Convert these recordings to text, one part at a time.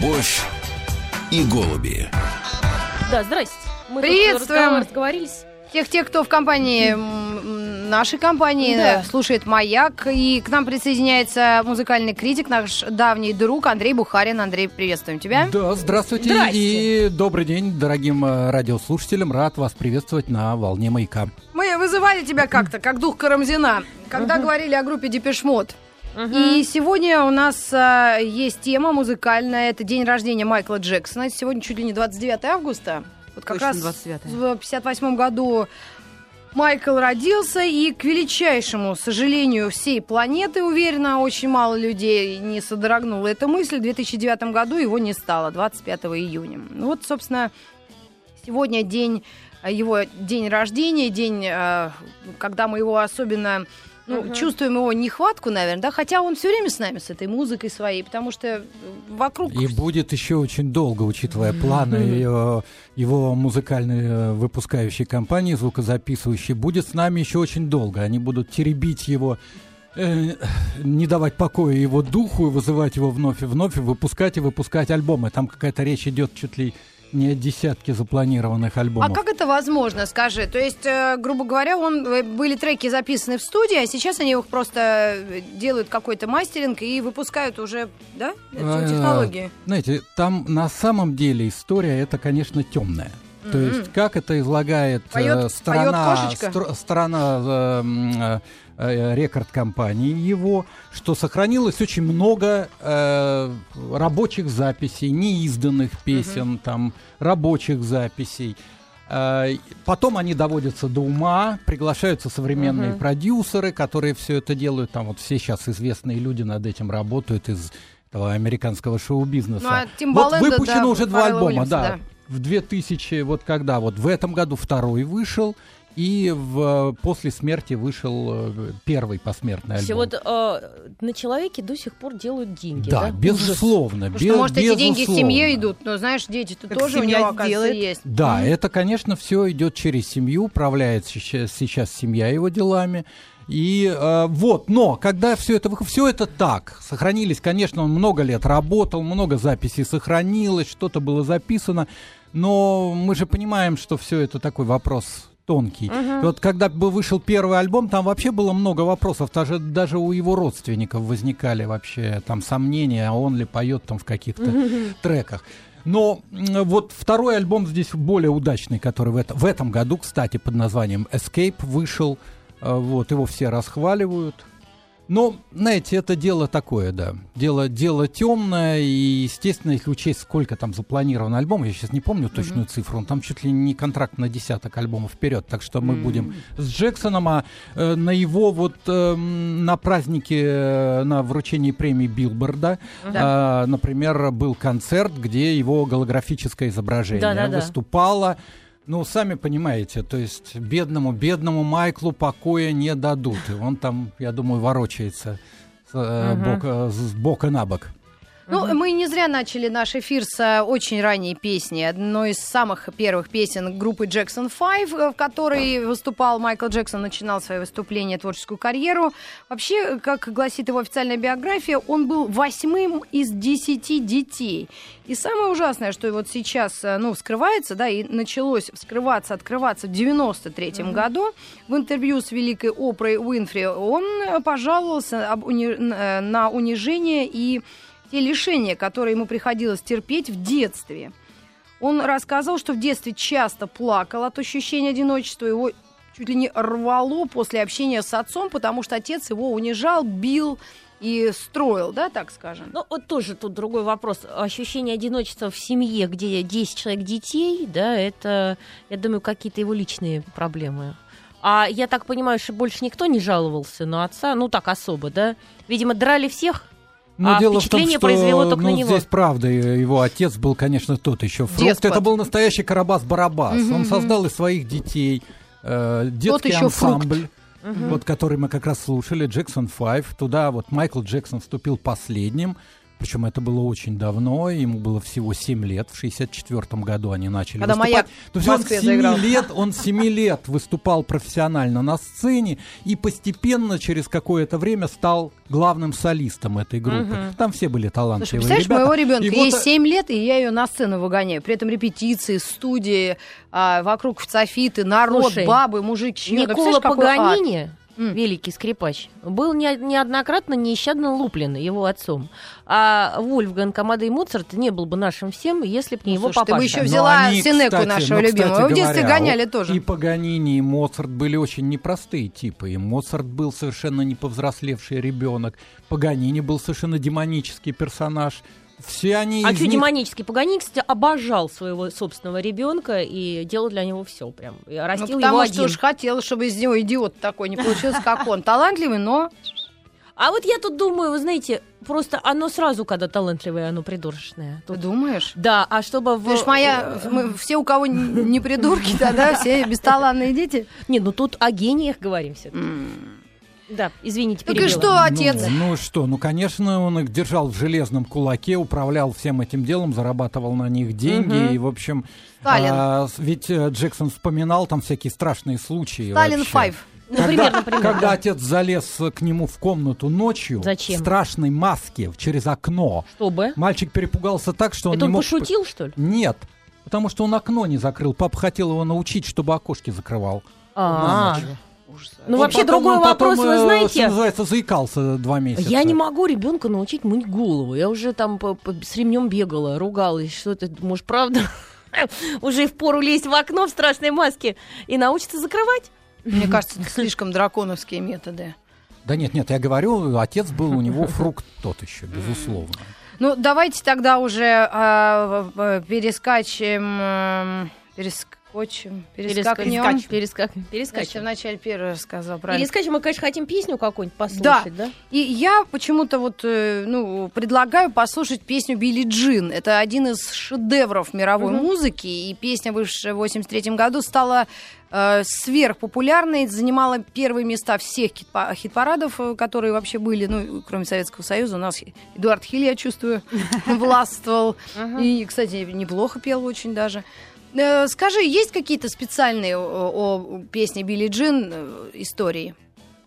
Любовь и голуби. Да, здрасте. Мы Приветствуем. тут разговорились. Всех тех, кто в компании нашей компании Да. слушает «Маяк». И к нам присоединяется музыкальный критик, наш давний друг Андрей Бухарин. Андрей, приветствуем тебя. Да, здравствуйте Здрасте. и добрый день, дорогим э, радиослушателям. Рад вас приветствовать на волне маяка. Мы вызывали тебя как-то, как дух Карамзина, когда говорили о группе Депешмот. И сегодня у нас а, есть тема музыкальная. Это день рождения Майкла Джексона. Сегодня чуть ли не 29 августа. Вот как Точно раз 29. в 58 году Майкл родился, и, к величайшему сожалению всей планеты, уверена, очень мало людей не содрогнула эта мысль. В 2009 году его не стало, 25 июня. Ну Вот, собственно, сегодня день э, его день рождения, день, э, когда мы его особенно ну, чувствуем его нехватку, наверное, да, хотя он все время с нами, с этой музыкой своей, потому что вокруг... И будет еще очень долго, учитывая планы его, его музыкальной э, выпускающей компании, звукозаписывающей, будет с нами еще очень долго. Они будут теребить его, э, не давать покоя его духу и вызывать его вновь и вновь, и выпускать и выпускать альбомы. Там какая-то речь идет чуть ли не о десятке запланированных А альбомов. как это возможно, скажи? То есть, э, грубо говоря, он, э, были треки записаны в студии, а сейчас они их просто э, делают какой-то мастеринг и выпускают уже, да, эту Э, технологию? Знаете, там на самом деле история это, конечно, темная. То Мгм. есть, как это излагает э, сторона, поёт кошечка? стро- сторона э, э, э, рекорд-компании его, что сохранилось очень много э, рабочих записей, неизданных песен, там, рабочих записей. Э, Потом они доводятся до ума, приглашаются современные Мгм. продюсеры, которые все это делают. Там вот все сейчас известные люди над этим работают из этого американского шоу-бизнеса. Ну, а вот выпущено да, уже два Фаррелла альбома, Уильямса, да. да. В 2000, вот когда, вот в этом году второй вышел, и в, после смерти вышел э, первый посмертный альбом. Все вот э, на человеке до сих пор делают деньги, да, да? Ужас. безусловно. Потому что, бе- может, эти деньги с безусловно. семьей идут, но, знаешь, дети-то Так тоже у него, оказывается, делает. есть. Да, это, конечно, все идет через семью, управляет сейчас, сейчас семья его делами. И э, вот, но когда все это все это так, сохранились, конечно, он много лет работал, много записей сохранилось, что-то было записано, но мы же понимаем, что все это такой вопрос тонкий. И Вот когда бы вышел первый альбом, там вообще было много вопросов, даже, даже у его родственников возникали вообще там сомнения, а он ли поет там в каких-то треках. Но вот второй альбом здесь более удачный, который в, это- в этом году, кстати, под названием Escape вышел. Э, Вот, его все расхваливают. Но, знаете, это дело такое, да. Дело, дело темное, и, естественно, если учесть, сколько там запланировано альбомов, я сейчас не помню точную цифру, он там чуть ли не контракт на десяток альбомов вперед, так что мы будем с Джексоном, а э, на его вот эм, на празднике, э, на вручении премии Билборда, а, например, был концерт, где его голографическое изображение выступало. Ну, сами понимаете, то есть бедному, бедному Майклу покоя не дадут. И он там, я думаю, ворочается с, э, Мгм. бока, с бока на бок. Ну, мы не зря начали наш эфир с э, очень ранней песни, одной из самых первых песен группы Jackson 5, э, в которой выступал Майкл Джексон, начинал свое выступление, творческую карьеру. Вообще, как гласит его официальная биография, он был восьмым из десяти детей. И самое ужасное, что вот сейчас, э, ну, вскрывается, да, и началось вскрываться, открываться в 93 году, в интервью с великой Опрой Уинфри, он э, пожаловался об уни- э, на унижение и те лишения, которые ему приходилось терпеть в детстве. Он рассказал, что в детстве часто плакал от ощущения одиночества, его чуть ли не рвало после общения с отцом, потому что отец его унижал, бил и строил, да, так скажем. Ну, вот тоже тут другой вопрос. Ощущение одиночества в семье, где 10 человек детей, да, это, я думаю, какие-то его личные проблемы. А я так понимаю, что больше никто не жаловался на отца, ну так особо, да? Видимо, драли всех, Но А дело в том, впечатление что произвело только ну, на него. здесь правда, его отец был, конечно, тот еще фрукт. Деспот. Это был настоящий Карабас-Барабас. Мгм, Он создал из своих детей э, детский фрукт. ансамбль. вот который мы как раз слушали, Джексон 5. Туда вот Майкл Джексон вступил последним. Причем это было очень давно, ему было всего 7 лет. В 64 году они начали Когда выступать. «Маяк» То в есть он Москве с 7 заиграл. лет, он с 7 лет выступал профессионально на сцене и постепенно через какое-то время стал главным солистом этой группы. Там все были Слушай, талантливые представляешь, ребята. моего ребенка И ей вот, 7 лет, и я ее на сцену выгоняю. При этом репетиции, студии, а, вокруг софиты, народ, Слушай, бабы, мужики. Ну, Никола? Паганини, М. великий скрипач, был не- неоднократно нещадно луплен его отцом. А Вольфганг Амадей Моцарт не был бы нашим всем, если бы не его слушай, ты бы еще Но взяла они, Сенеку кстати, нашего ну, кстати любимого. В детстве говоря, гоняли тоже. И Паганини, и Моцарт были очень непростые типы. И Моцарт был совершенно не повзрослевший ребенок. Паганини был совершенно демонический персонаж. Все они А что, них- демонический Паганини, кстати, обожал своего собственного ребенка и делал для него все прям. И Ну, растил его потому что один. уж хотела, чтобы из него идиот такой не получился, как он. Талантливый, но А вот я тут думаю, вы знаете, просто оно сразу, когда талантливое, оно придурочное. ты Тут- думаешь? Да, а чтобы... в- Видишь, моя, мы, все, у кого не придурки, тогда все бесталанные дети. Не, ну тут о гениях говорим все. Да, извините, Так и перебила. что, отец? Ну, ну что, ну, конечно, он их держал в железном кулаке, управлял всем этим делом, зарабатывал на них деньги. Мгм. И, в общем, Сталин. а, ведь э, Джексон вспоминал там всякие страшные случаи. Сталин. Файв. Ну, Когда, примерно, примерно. когда отец залез к нему в комнату ночью Зачем? в страшной маске через окно, Чтобы? мальчик перепугался так, что он Это не он мог... пошутил, что ли? Нет, потому что он окно не закрыл. Папа хотел его научить, чтобы окошки закрывал. А, ночь. ну вообще потом- другой он потом, вопрос, вы э, Что знаете. называется, заикался два месяца. Я не могу ребенка научить мыть голову. Я уже там по- по- с ремнем бегала, ругалась, что ты, может, правда? Уже и впору лезть в окно в страшной маске и научиться закрывать. Мне кажется, это слишком драконовские методы. Да нет, нет, я говорю, отец был у него фрукт тот еще, безусловно. Ну, давайте тогда уже а, в- в- перескачем, эм, перескочим, перескакнем. Перескач, перескак, Значит, перескачем. вначале первый сказал, правильно. Перескачем, мы, конечно, хотим песню какую-нибудь послушать, да? И я почему-то вот, э, ну, предлагаю послушать песню Билли Джин. Это один из шедевров мировой Мгм. музыки, и песня, вышедшая в 83 году, стала э, сверхпопулярной, занимала первые места всех хит-па- хит-парадов, э, которые вообще были, ну, кроме Советского Союза. У нас Эдуард Хиль, я чувствую, властвовал. И, кстати, неплохо пел очень даже. Э, Скажи, есть какие-то специальные о, о песне Билли Джин э, истории?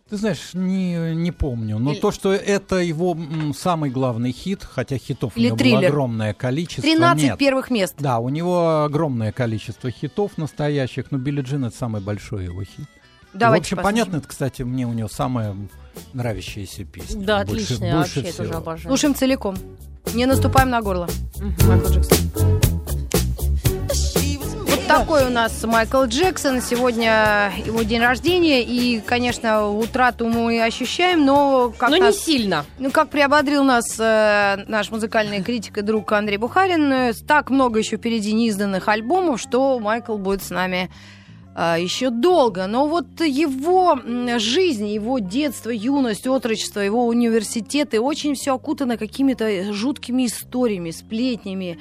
Ты знаешь, не, не помню. Но Или- то, что это его м, самый главный хит, хотя хитов Или у него было триллер. огромное количество. 13 нет. первых мест. Да, у него огромное количество хитов настоящих, но Билли Джин это самый большой его хит. Давайте в общем, послушаем. понятно, это, кстати, мне у него самая нравящаяся песня. Да, Больше- отличная, больше вообще я тоже всего. обожаю. Слушаем целиком. Не наступаем на горло. Майкл Джексон. Такой у нас Майкл Джексон. Сегодня его день рождения. И, конечно, утрату мы ощущаем, но как, Но не нас- сильно. ну, как приободрил нас э, наш музыкальный критик и друг Андрей Бухарин, э, так много еще впереди неизданных альбомов, что Майкл будет с нами э, еще долго. Но вот его жизнь, его детство, юность, отрочество, его университеты очень все окутано какими-то жуткими историями, сплетнями,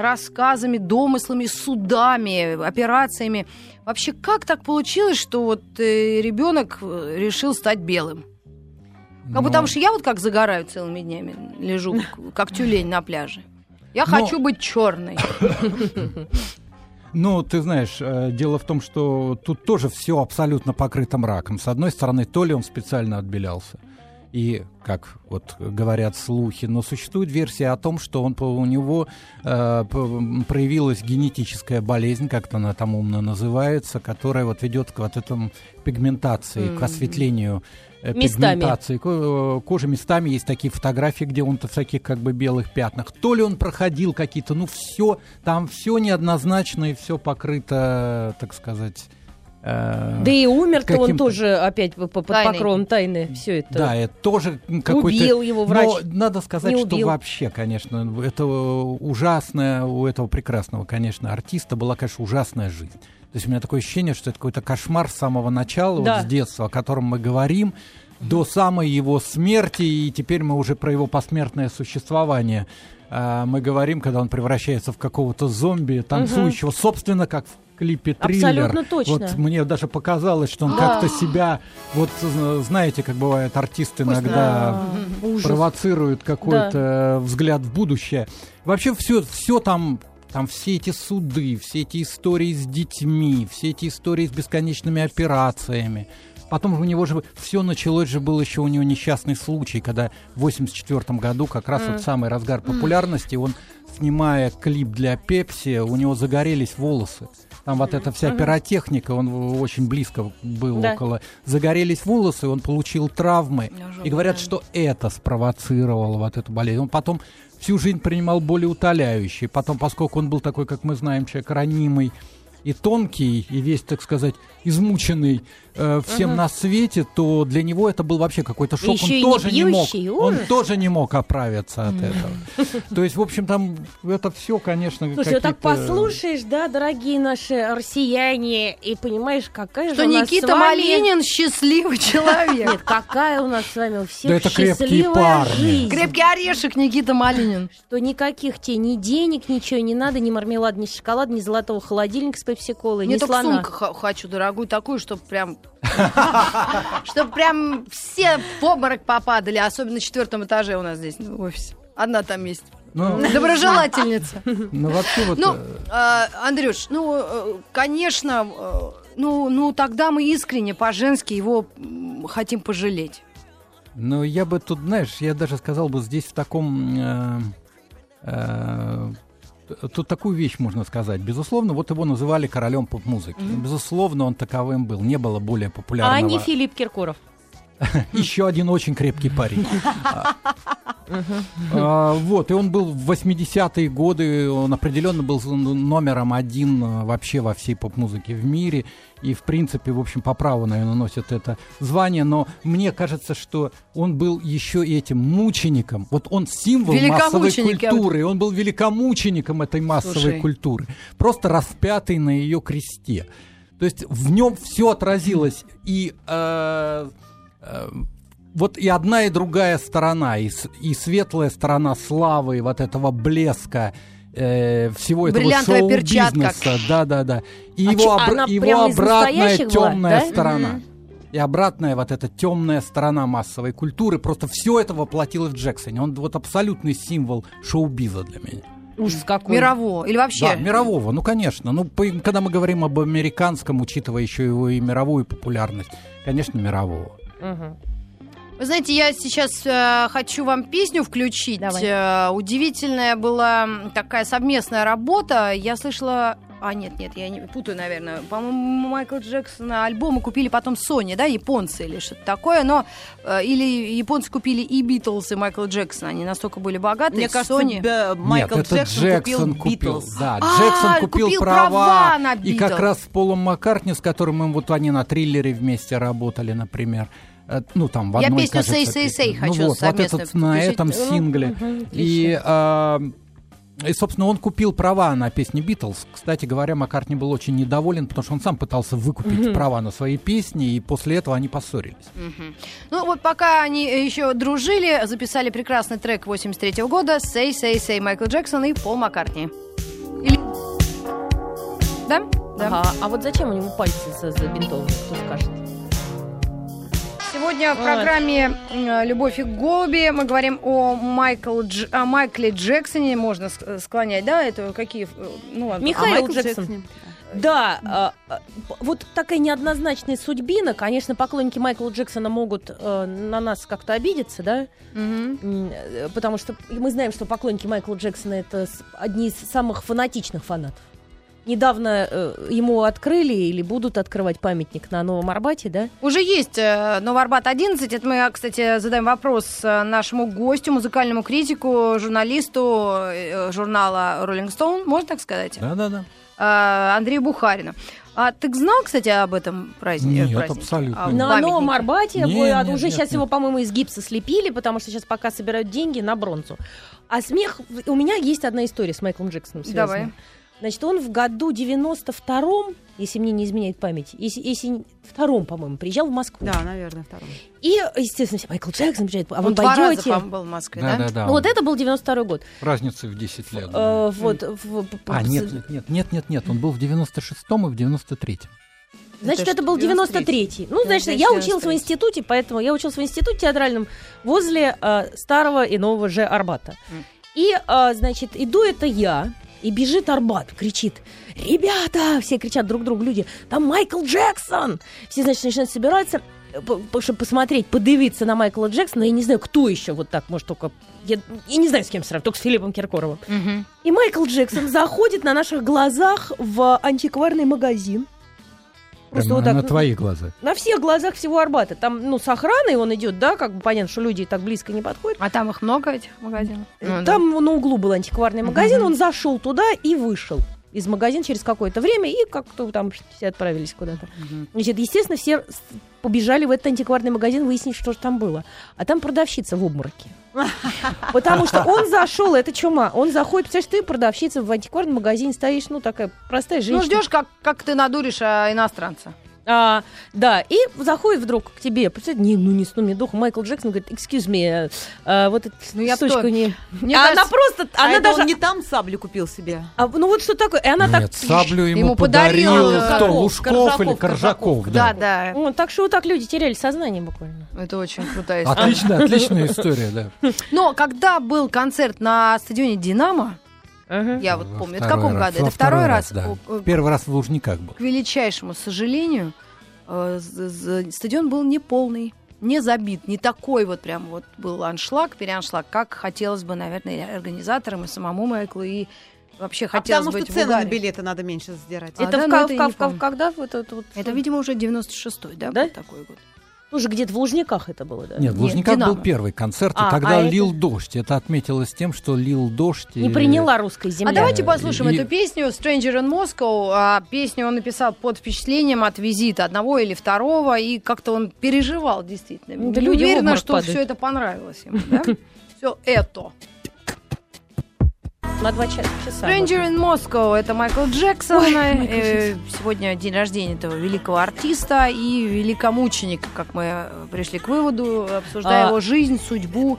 рассказами, домыслами, судами, операциями. Вообще, как так получилось, что вот э, ребенок э, решил стать белым? Как Ну, потому что я вот как загораю целыми днями, лежу как тюлень на пляже. Я Но- хочу быть черной. Ну, ты знаешь, э, дело в том, что тут тоже все абсолютно покрыто мраком. С одной стороны, то ли он специально отбелялся, и, как вот говорят слухи, но существует версия о том, что он, у него э, проявилась генетическая болезнь, как-то она там умно называется, которая вот ведет к вот этому пигментации, к Мгм. осветлению э, Местами. пигментации ко- э, кожи местами есть такие фотографии, где он в таких как бы белых пятнах. То ли он проходил какие-то, ну все, там все неоднозначно и все покрыто, так сказать. Э, Да и умер-то он тоже опять по- под Тайной. покровом тайны. Все это. Да, это тоже какой-то... Убил его врач. Но надо сказать, Не что вообще, конечно, это ужасное, у этого прекрасного, конечно, артиста была, конечно, ужасная жизнь. То есть у меня такое ощущение, что это какой-то кошмар с самого начала, Да. вот с детства, о котором мы говорим, до самой его смерти, и теперь мы уже про его посмертное существование а, мы говорим, когда он превращается в какого-то зомби, танцующего, собственно, как в клипе «Триллер». Абсолютно точно. Вот мне даже показалось, что он как-то себя, вот знаете, как бывает, артисты иногда провоцируют какой-то взгляд в будущее. Вообще все, все там, там все эти суды, все эти истории с детьми, все эти истории с бесконечными операциями. Потом у него же все началось же был еще у него несчастный случай, когда в 84 году как раз вот самый разгар популярности, он снимая клип для Пепси, у него загорелись волосы. Там вот эта вся пиротехника, он очень близко был Да. около. Загорелись волосы, он получил травмы. И говорят, да. что это спровоцировало вот эту болезнь. Он потом всю жизнь принимал болеутоляющие. Потом, поскольку он был такой, как мы знаем, человек ранимый и тонкий, и весь, так сказать, измученный э, всем на свете, то для него это был вообще какой-то шок. Еще он не тоже не мог. Он тоже не мог оправиться от этого. То есть, в общем, там это все, конечно, Слушай, вот так послушаешь, да, дорогие наши россияне, и понимаешь, какая Что же у нас Никита вами... Малинин счастливый человек. Нет, какая у нас с вами у всех Да это крепкие счастливая парни. жизнь. Крепкий орешек Никита Малинин. Что никаких тебе ни денег, ничего не надо, ни мармелада, ни шоколада, ни золотого холодильника с пепси-колой, ни только слона. сумку х- хочу дорогую такую, чтобы прям... Чтобы прям все в обморок попадали, особенно на четвертом этаже у нас здесь в офисе. Одна там есть. Ну, Доброжелательница. ну, вообще вот... Ну, э, э, Андрюш, ну, э, конечно, э, ну, ну, тогда мы искренне по-женски его хотим пожалеть. Ну, я бы тут, знаешь, я даже сказал бы здесь в таком... э, э, Тут такую вещь можно сказать. Безусловно, вот его называли королем поп-музыки. Безусловно, он таковым был. Не было более популярного. А не Филипп Киркоров. Еще один очень крепкий парень. А, Вот, и он был в 80-е годы, он определенно был номером один а, вообще во всей поп-музыке в мире. И, в принципе, в общем, по праву, наверное, носит это звание. Но мне кажется, что он был еще и этим мучеником. Вот он символ массовой культуры. Он был великомучеником этой массовой Слушай. культуры. Просто распятый на ее кресте. То есть в нем все отразилось. И э, вот и одна, и другая сторона, и, и светлая сторона славы, и вот этого блеска, э, всего этого Бриллиантовая перчатка. шоу-бизнеса. Да-да-да. И А его, обра- его обратная настоящих была, темная да? сторона. И обратная вот эта темная сторона массовой культуры. Просто все это воплотилось в Джексоне. Он вот абсолютный символ шоу-биза для меня. Ужас какой. Мирового. Или вообще... Да, мирового, ну конечно. Ну, по- когда мы говорим об американском, учитывая еще его и мировую популярность, конечно, мирового. Мгм. Вы знаете, я сейчас э, хочу вам песню включить. Давай. Э, удивительная была такая совместная работа. Я слышала... А, нет, нет, я не путаю, наверное. По-моему, Майкл Джексона альбомы купили потом Sony, да, японцы или что-то такое. Но э, или японцы купили и Битлз, и Майкл Джексон. Они настолько были богаты. Мне кажется, Sony... б- Майкл Нет, это Джексон, Джексон купил Битлз. Да, А, Джексон купил, купил права. права на и как раз с Полом Маккартни, с которым им вот они на триллере вместе работали, например. Э, Ну, там, в Я одной, песню кажется, «Say, say, say» песне. хочу ну, вот, вот этот на включить. этом Ну, сингле. мгм, И, а, и, собственно, он купил права на песни Битлз. Кстати говоря, Маккартни был очень недоволен, потому что он сам пытался выкупить права на свои песни, и после этого они поссорились. Мгм. Ну вот пока они еще дружили, записали прекрасный трек 83 года «Say, say, say» Майкл Джексон и Пол Маккартни. Или... Да? Да. Ага, а вот зачем у него пальцы за- забинтованы, кто скажет? Сегодня в программе э, «Любовь и голуби» мы говорим о, Майкл Дж- о Майкле Джексоне. Можно ск- склонять, да? Это какие... э, Ну, ладно. Михаил А Майкл Джексон. Джексон. Да, а, а, вот такая неоднозначная судьбина. Конечно, поклонники Майкла Джексона могут э, на нас как-то обидеться, да? Э, Потому что мы знаем, что поклонники Майкла Джексона это одни из самых фанатичных фанатов. Недавно э, ему открыли или будут открывать памятник на Новом Арбате, да? Уже есть э, Новый Арбат 11. Это мы, кстати, задаем вопрос э, нашему гостю, музыкальному критику, журналисту э, журнала Rolling Stone, можно так сказать? Да-да-да. э, Андрею Бухарину. А ты знал, кстати, об этом празднике? Нет, празднике? абсолютно А, нет. На? Новом Арбате Не, бой- а нет, уже нет, сейчас нет. его, по-моему, из гипса слепили, потому что сейчас пока собирают деньги на бронзу. А смех... У меня есть одна история с Майклом Джексоном связанная. Давай. Значит, он в году 92-м, если мне не изменяет память, если, если втором, по-моему, приезжал в Москву. Да, наверное, втором. И, естественно, все, Майкл Джексон приезжает, а Он вы пойдете. по-моему, был в Москве, да? Да, да, да. Вот это был 92-й год. Разница в 10 лет. да. Э, вот, в- А, нет, нет, нет, нет, нет, нет, он был в 96-м и в 93-м. Значит, Это это, был 93-й? 93-й. Ну, значит, значит, я училась в 93-й. институте, поэтому я училась в институте театральном возле э, старого и нового же Арбата. И, э, значит, иду это я, и бежит Арбат, кричит, ребята, все кричат друг другу, люди, там Майкл Джексон! Все, значит, начинают собираться, э, чтобы посмотреть, подивиться на Майкла Джексона. Я не знаю, кто еще вот так, может, только... Я, я не знаю, с кем сравнивать, только с Филиппом Киркоровым. Мгм. И Майкл Джексон заходит на наших глазах в антикварный магазин. Просто вот так, на ну, твоих глазах. на всех глазах всего Арбата. Там, ну, с охраной он идет, да, как бы понятно, что люди так близко не подходят. А там их много, этих магазинов? Ну, да. Там на углу был антикварный магазин, Мгм. он зашел туда и вышел из магазина через какое-то время, и как-то там все отправились куда-то. Значит, естественно, все побежали в этот антикварный магазин выяснить, что же там было. А там продавщица в обмороке. Потому что он зашел, это чума, он заходит, представляешь, ты продавщица в антикварном магазине стоишь, ну, такая простая Ну, женщина. ждешь, как, как ты надуришь а, иностранца. А, да, и заходит вдруг к тебе, представляете, не, ну не сну мне дух, Майкл Джексон говорит, excuse me, а, вот эту Ну, я тоже- не... Мне А кажется, она просто, А она даже... он не там саблю купил себе? а, ну вот что такое, и она Нет, так... саблю ему, ему подарил, подарил кто, Коржаков, Лужков или Коржаков, Коржаков, Да, да. да. Ну, так что вот так люди теряли сознание буквально. Это очень крутая история. Отличная, отличная история, да. Но когда был концерт на стадионе «Динамо», я вот Во помню, это в каком раз, году? Это второй раз? да. О, о, Первый раз в Лужниках был. К величайшему сожалению, э, стадион был не полный, не забит, не такой вот прям вот был аншлаг, переаншлаг, как хотелось бы, наверное, и организаторам, и самому Майклу, и вообще А хотелось потому быть что в цены на билеты надо меньше сдирать. А, это да, в, это в в помню. когда вот это вот... Это, видимо, уже 96-й, да, Да? был такой год? Уже где-то в Лужниках это было, да? Нет, в Лужниках «Динамо». был первый концерт, и А, тогда а это- лил дождь. Это отметилось тем, что лил дождь. и- Не приняла русская земля. А давайте послушаем И- эту песню «Stranger in Moscow». А, песню он написал под впечатлением от визита одного или второго, и как-то он переживал действительно. Ну, да Не люди уверена, что падают. все это понравилось ему, да? Все это. На два ча- часа. Stranger in Moscow это Майкл Джексон. Э, Сегодня день рождения этого великого артиста и великомученика, как мы э, пришли к выводу, обсуждая А- его жизнь, судьбу.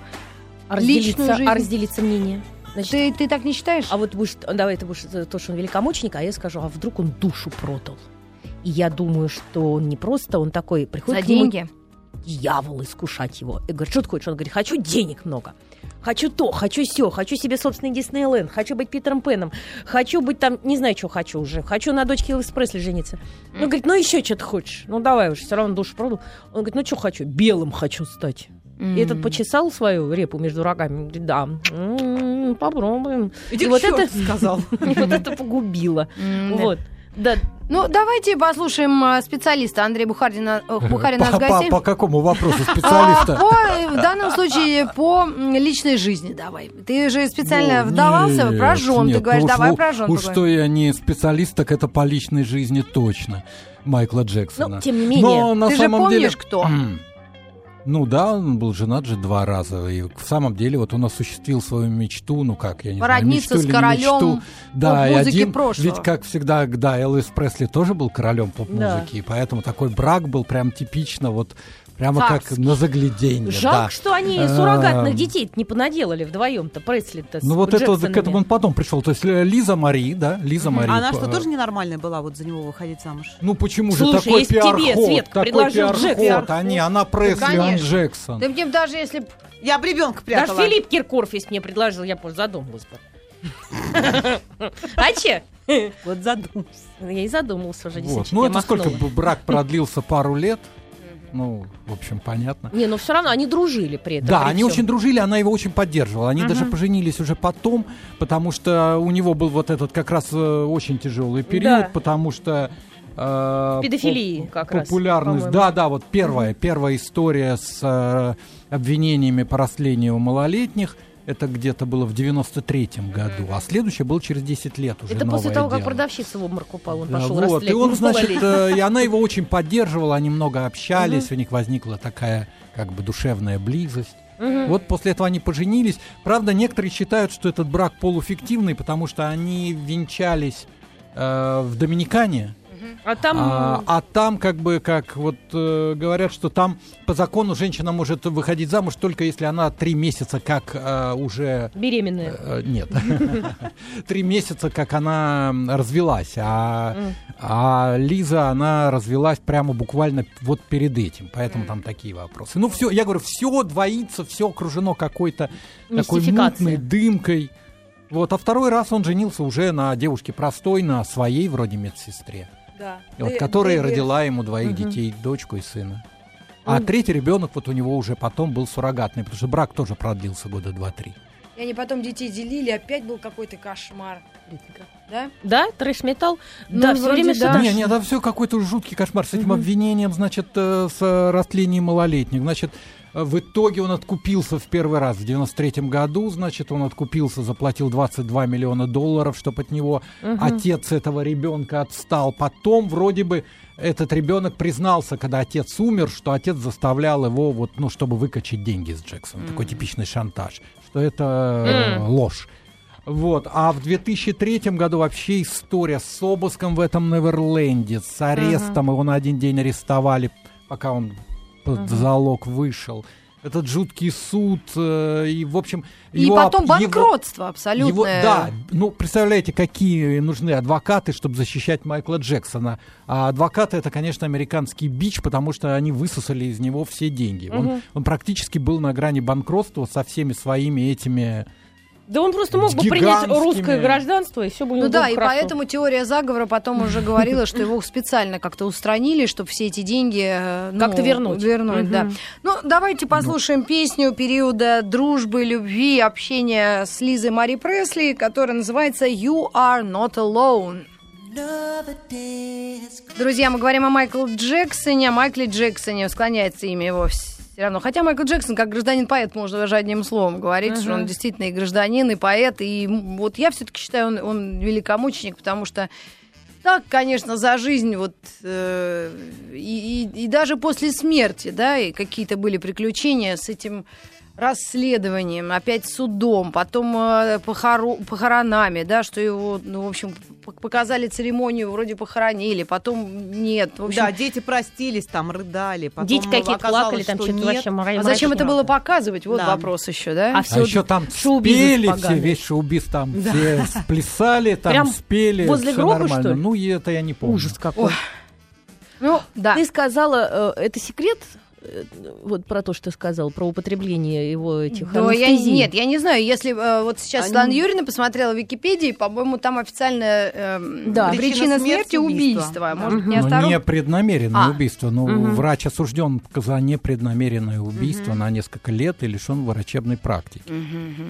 А личную разделиться, жизнь. а разделиться мнение. Значит, Ты, ты так не считаешь? А вот будешь, давай ты будешь за то, что он великомученик, а я скажу, а вдруг он душу продал? И я думаю, что он не просто, он такой, приходит За к нему деньги? дьявол искушать его. И говорит, что ты хочешь? Он говорит, хочу денег много. Хочу то, хочу все, хочу себе собственный Диснейленд, хочу быть Питером Пеном, хочу быть там, не знаю, что хочу уже, хочу на дочке Элвис Пресли жениться. Он говорит, ну еще что-то хочешь, ну давай уже, все равно душу продал. Он говорит, ну что хочу, белым хочу стать. И этот почесал свою репу между рогами, говорит, да, м, попробуем. Иди И вот это сказал. И вот это погубило. Вот. Да, Ну, давайте послушаем э, специалиста Андрея Бухарина, э, Бухарина По, по- по какому вопросу А, специалиста? по, э, в данном случае по личной жизни давай. Ты же специально Ну, вдавался нет, про жен. Ты нет, говоришь, ну давай про жен. Уж что я не специалист, так это по личной жизни точно Майкла Джексона. ну, тем не менее. Но на Ты же самом деле... помнишь, кто? Ну да, он был женат же два раза. И в самом деле вот он осуществил свою мечту, ну как, я не Породниться знаю, мечту с или королем мечту. Да, и один, прошлого. ведь как всегда, да, Элвис Пресли тоже был королем поп-музыки, и поэтому такой брак был прям типично вот прямо как Царский. на загляденье. Жалко, да. что они Эм. суррогатных детей не понаделали вдвоем-то, Пресли-то Ну вот это к этому он потом пришел. То есть э, Лиза Мари, да, Лиза Мари. А она э, что, тоже ненормальная была вот за него выходить замуж? Ну почему же Слушай, такой если тебе пиар-ход? Светка такой предложил пиар-ход. Джексон. А не, она Пресли, он конечно. Джексон. Ты мне даже если... б- Я бы ребенка Даже прятала. Филипп Киркоров, если мне предложил, я бы задумалась бы. А че? Вот задумался. Я и задумался уже, Вот. действительно. Ну это сколько брак продлился пару лет. Ну, в общем, понятно. Не, но все равно они дружили при этом. Да, при они всем. очень дружили, она его очень поддерживала. Они даже поженились уже потом, потому что у него был вот этот как раз э, очень тяжелый период, Да. потому что э, Педофилии поп- как раз, популярность. по-моему. да, да, вот первая, первая история с э, обвинениями по растлению малолетних. Это где-то было в 93-м году, а следующее было через 10 лет уже Это после того, как дело. продавщица в обморок упала, он Да, пошел вот, и он, значит, малолетних. э, и она его очень поддерживала, они много общались, у них возникла такая как бы душевная близость. Вот после этого они поженились. Правда, некоторые считают, что этот брак полуфиктивный, потому что они венчались э, в Доминикане. А там... А, а там как бы, как вот э, говорят, что там по закону женщина может выходить замуж только если она три месяца как э, уже... Беременная. э, нет. Три месяца как она развелась. А, а Лиза, она развелась прямо буквально вот перед этим. Поэтому там такие вопросы. Ну все, я говорю, все двоится, все окружено какой-то такой мутной дымкой. Вот, а второй раз он женился уже на девушке простой, на своей вроде медсестре. Да. Вот, Ды- которая Дэвид. родила ему двоих детей, дочку и сына. А третий ребенок вот у него уже потом был суррогатный, потому что брак тоже продлился года два-три. И они потом детей делили, опять был какой-то кошмар. Да? Да, трэш-металл? Ну, да, все время да. Не, не, это все какой-то жуткий кошмар с этим обвинением, значит, э, с э, растлением малолетних. Значит, в итоге он откупился в первый раз в 93 году, значит, он откупился, заплатил 22 миллиона долларов, чтобы от него отец этого ребенка отстал. Потом вроде бы этот ребенок признался, когда отец умер, что отец заставлял его, вот, ну, чтобы выкачать деньги с Джексона. Такой типичный шантаж, что это э, М. ложь. Вот. А в 2003 году вообще история с обыском в этом Неверленде, с арестом. Его на один день арестовали, пока он под залог вышел. Этот жуткий суд. э, и, в общем... И его потом об- его- банкротство абсолютное. его, да, ну представляете, какие нужны адвокаты, чтобы защищать Майкла Джексона. А адвокаты это, конечно, американский бич, потому что они высосали из него все деньги. Он, он практически был на грани банкротства со всеми своими этими. Да он просто мог бы принять русское гражданство, и все бы у него Ну да, и хорошо. поэтому теория заговора потом уже говорила, что его специально как-то устранили, чтобы все эти деньги э, ну, Как-то вернуть. Вернуть, да. Ну, давайте послушаем песню периода дружбы, любви, общения с Лизой Мари Пресли, которая называется «You are not alone». Друзья, мы говорим о Майкле Джексоне, о Майкле Джексоне, склоняется имя его все равно. Хотя Майкл Джексон, как гражданин-поэт, можно даже одним словом говорить, что он действительно и гражданин, и поэт. И вот я все-таки считаю, он, он великомученик, потому что так, конечно, за жизнь вот э, и, и- и даже после смерти, да, и какие-то были приключения с этим расследованием, опять судом, потом э, похоро- похоронами, да, что его, ну, в общем, показали церемонию, вроде похоронили, потом нет. В общем, Да, дети простились, там рыдали. Потом Дети какие-то плакали, там что что-то нет. вообще а зачем это было показывать? Вот Да. вопрос еще, да? А А всё еще там спели все, весь шоу-биз там все сплясали, там Прям спели, возле гроба, нормально. что ли? Ну, это я не помню. Ужас какой. ну, да. Ты сказала, э, это секрет, вот про то, что ты сказал, про употребление его этих Да, я, нет, я не знаю, если э, вот сейчас Они- Светлана Юрьевна посмотрела в Википедии, по-моему, там официальная эм, Да. причина, Причина смерти смерти убийство. убийство. Да. Может, не Ну, осторожно? непреднамеренное А. убийство. Ну, Мгм. врач осужден за непреднамеренное убийство на несколько лет и лишен врачебной практики.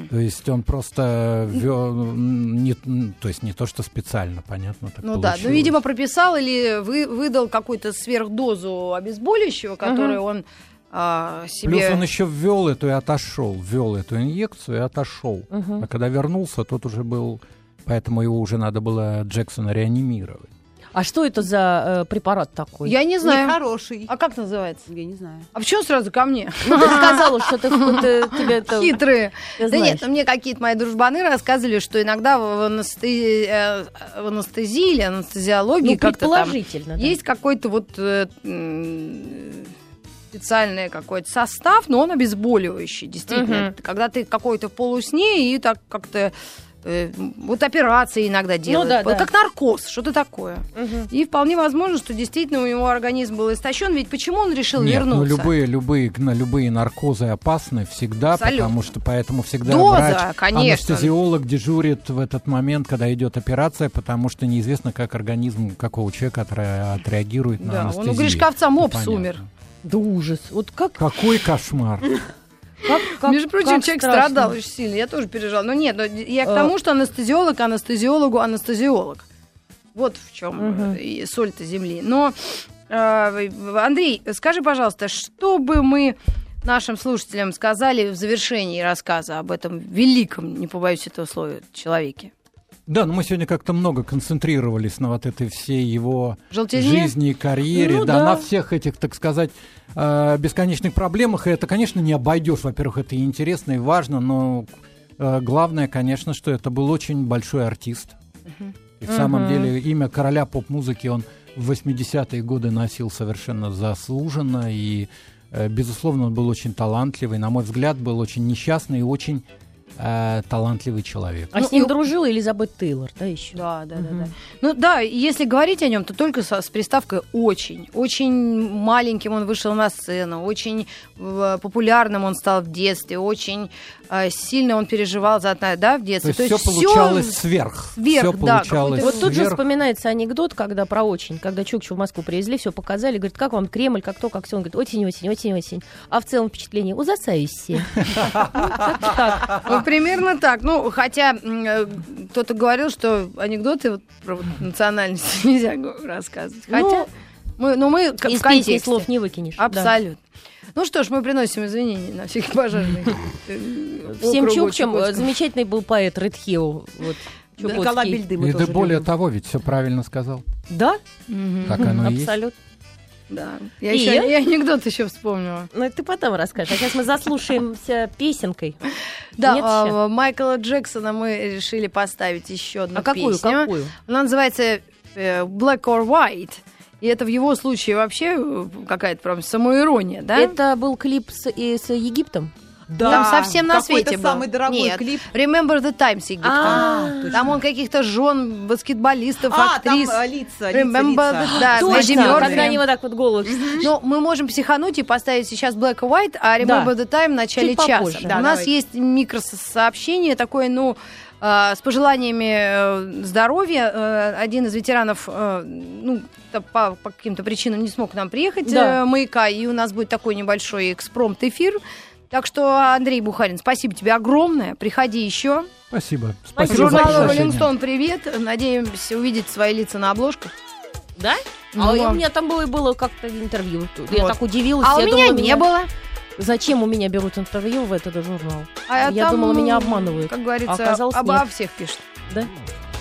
То есть он просто вё- не, то есть не то, что специально, понятно. Так Ну да, ну, получилось. видимо, прописал или вы, выдал какую-то сверхдозу обезболивающего, которую он а, себе... Плюс он еще ввел эту и отошел, ввел эту инъекцию и отошел. Мгм. А когда вернулся, тот уже был, поэтому его уже надо было Джексона реанимировать. А что это за э, препарат такой? Я не знаю. Нехороший. А как называется? Я не знаю. А почему сразу ко мне? Ну, ты сказала, что ты, ты- тебе это... Хитрые. Да нет, мне какие-то мои дружбаны рассказывали, что иногда в э, в анестезии или анестезиологии Ну, как-то там есть какой-то вот э, специальный какой-то состав, но он обезболивающий, действительно. Мгм. Когда ты какой-то в полусне и так как-то э, вот операции иногда делают, Ну да, Вот да. как наркоз, что-то такое. Мгм. И вполне возможно, что действительно у него организм был истощен. Ведь почему он решил Нет, вернуться? ну любые, любые, на любые наркозы опасны всегда, Абсолютно. потому что поэтому всегда Доза, врач, конечно. анестезиолог дежурит в этот момент, когда идет операция, потому что неизвестно, как организм какого человека отре- отреагирует на Да, он анестезию. у Гришковца мопс Понятно. умер. Да ужас. Вот как... Какой кошмар. как, как- Между прочим, как человек страшно. страдал очень сильно. Я тоже переживала. Но нет, но я к Э. тому, что анестезиолог анестезиологу анестезиолог. Вот в чем Мгм. соль-то земли. Но, э, Андрей, скажи, пожалуйста, что бы мы нашим слушателям сказали в завершении рассказа об этом великом, не побоюсь этого слова, человеке? Да, но мы сегодня как-то много концентрировались на вот этой всей его Желтизне? жизни и карьере, Ну да, да. на всех этих, так сказать, э, бесконечных проблемах. И это, конечно, не обойдешь. Во-первых, это и интересно, и важно, но э, главное, конечно, что это был очень большой артист. И в самом деле имя короля поп-музыки он в 80-е годы носил совершенно заслуженно. И, э, безусловно, он был очень талантливый. На мой взгляд, был очень несчастный и очень э, талантливый человек. А Ну, с ним и- дружила Элизабет Тейлор, да, еще? Да, да, да, Мгм. да. Ну да, если говорить о нем, то только со- с приставкой очень. Очень маленьким он вышел на сцену, очень э, популярным он стал в детстве, очень э, сильно он переживал за одна- да, в То детстве. есть, все получалось сверх. сверх, Все да, получалось Вот тут же сверх. вспоминается анекдот, когда про очень, когда Чукчу в Москву привезли, все показали, говорит, как вам Кремль, как то, как все. Он говорит, очень, очень, очень, очень. А в целом впечатление ужасаюсь все. Ну, примерно так. Ну, хотя э, кто-то говорил, что анекдоты вот про вот национальность нельзя рассказывать. Хотя Ну, мы, ну, мы Из в контексте. слов не выкинешь. да. Абсолютно. Ну что ж, мы приносим извинения на всех пожарных. э, Всем Чукчам э, замечательный был поэт Ред Хилл. Вот. Колыбельды мы И да более того, ведь все правильно сказал. Да. Так оно и есть. абсолютно. Да. Я И? еще я анекдот еще вспомнила. Ну, это ты потом расскажешь. А сейчас мы заслушаемся песенкой. Да, а? Майкла Джексона мы решили поставить еще одну А какую, песню. какую? Она называется э, Black or White. И это в его случае вообще э, какая-то прям самоирония, да? Это был клип с, с Египтом? Да, Там совсем на свете был. самый дорогой Нет. клип. Remember the Times Египтом. А, точно. Там он каких-то жен, баскетболистов, А, актрис. там э, лица, Remember лица. the- да, Точно, когда они вот так вот голову... Ну, мы можем психануть и поставить сейчас Black or White, а Remember the Time в начале Чуть часа. попозже. У нас давай. есть микросообщение такое, ну, э, с пожеланиями э, здоровья. Один из ветеранов, ну, по, по каким-то причинам не смог к нам приехать, Да. маяка, и у нас будет такой небольшой экспромт-эфир. Так что, Андрей Бухарин, спасибо тебе огромное. Приходи еще. Спасибо. Спасибо Спасибо за Журнал приглашение. Rolling Stone, привет. Надеемся увидеть свои лица на обложках. Да? Ну, а у меня там было, было как-то интервью. Я Вот. так удивилась. А у я меня думала, не было. Зачем у меня берут интервью в этот журнал? А Я там, думала, меня обманывают. Как говорится, А оказалось, обо нет. всех пишут. Да?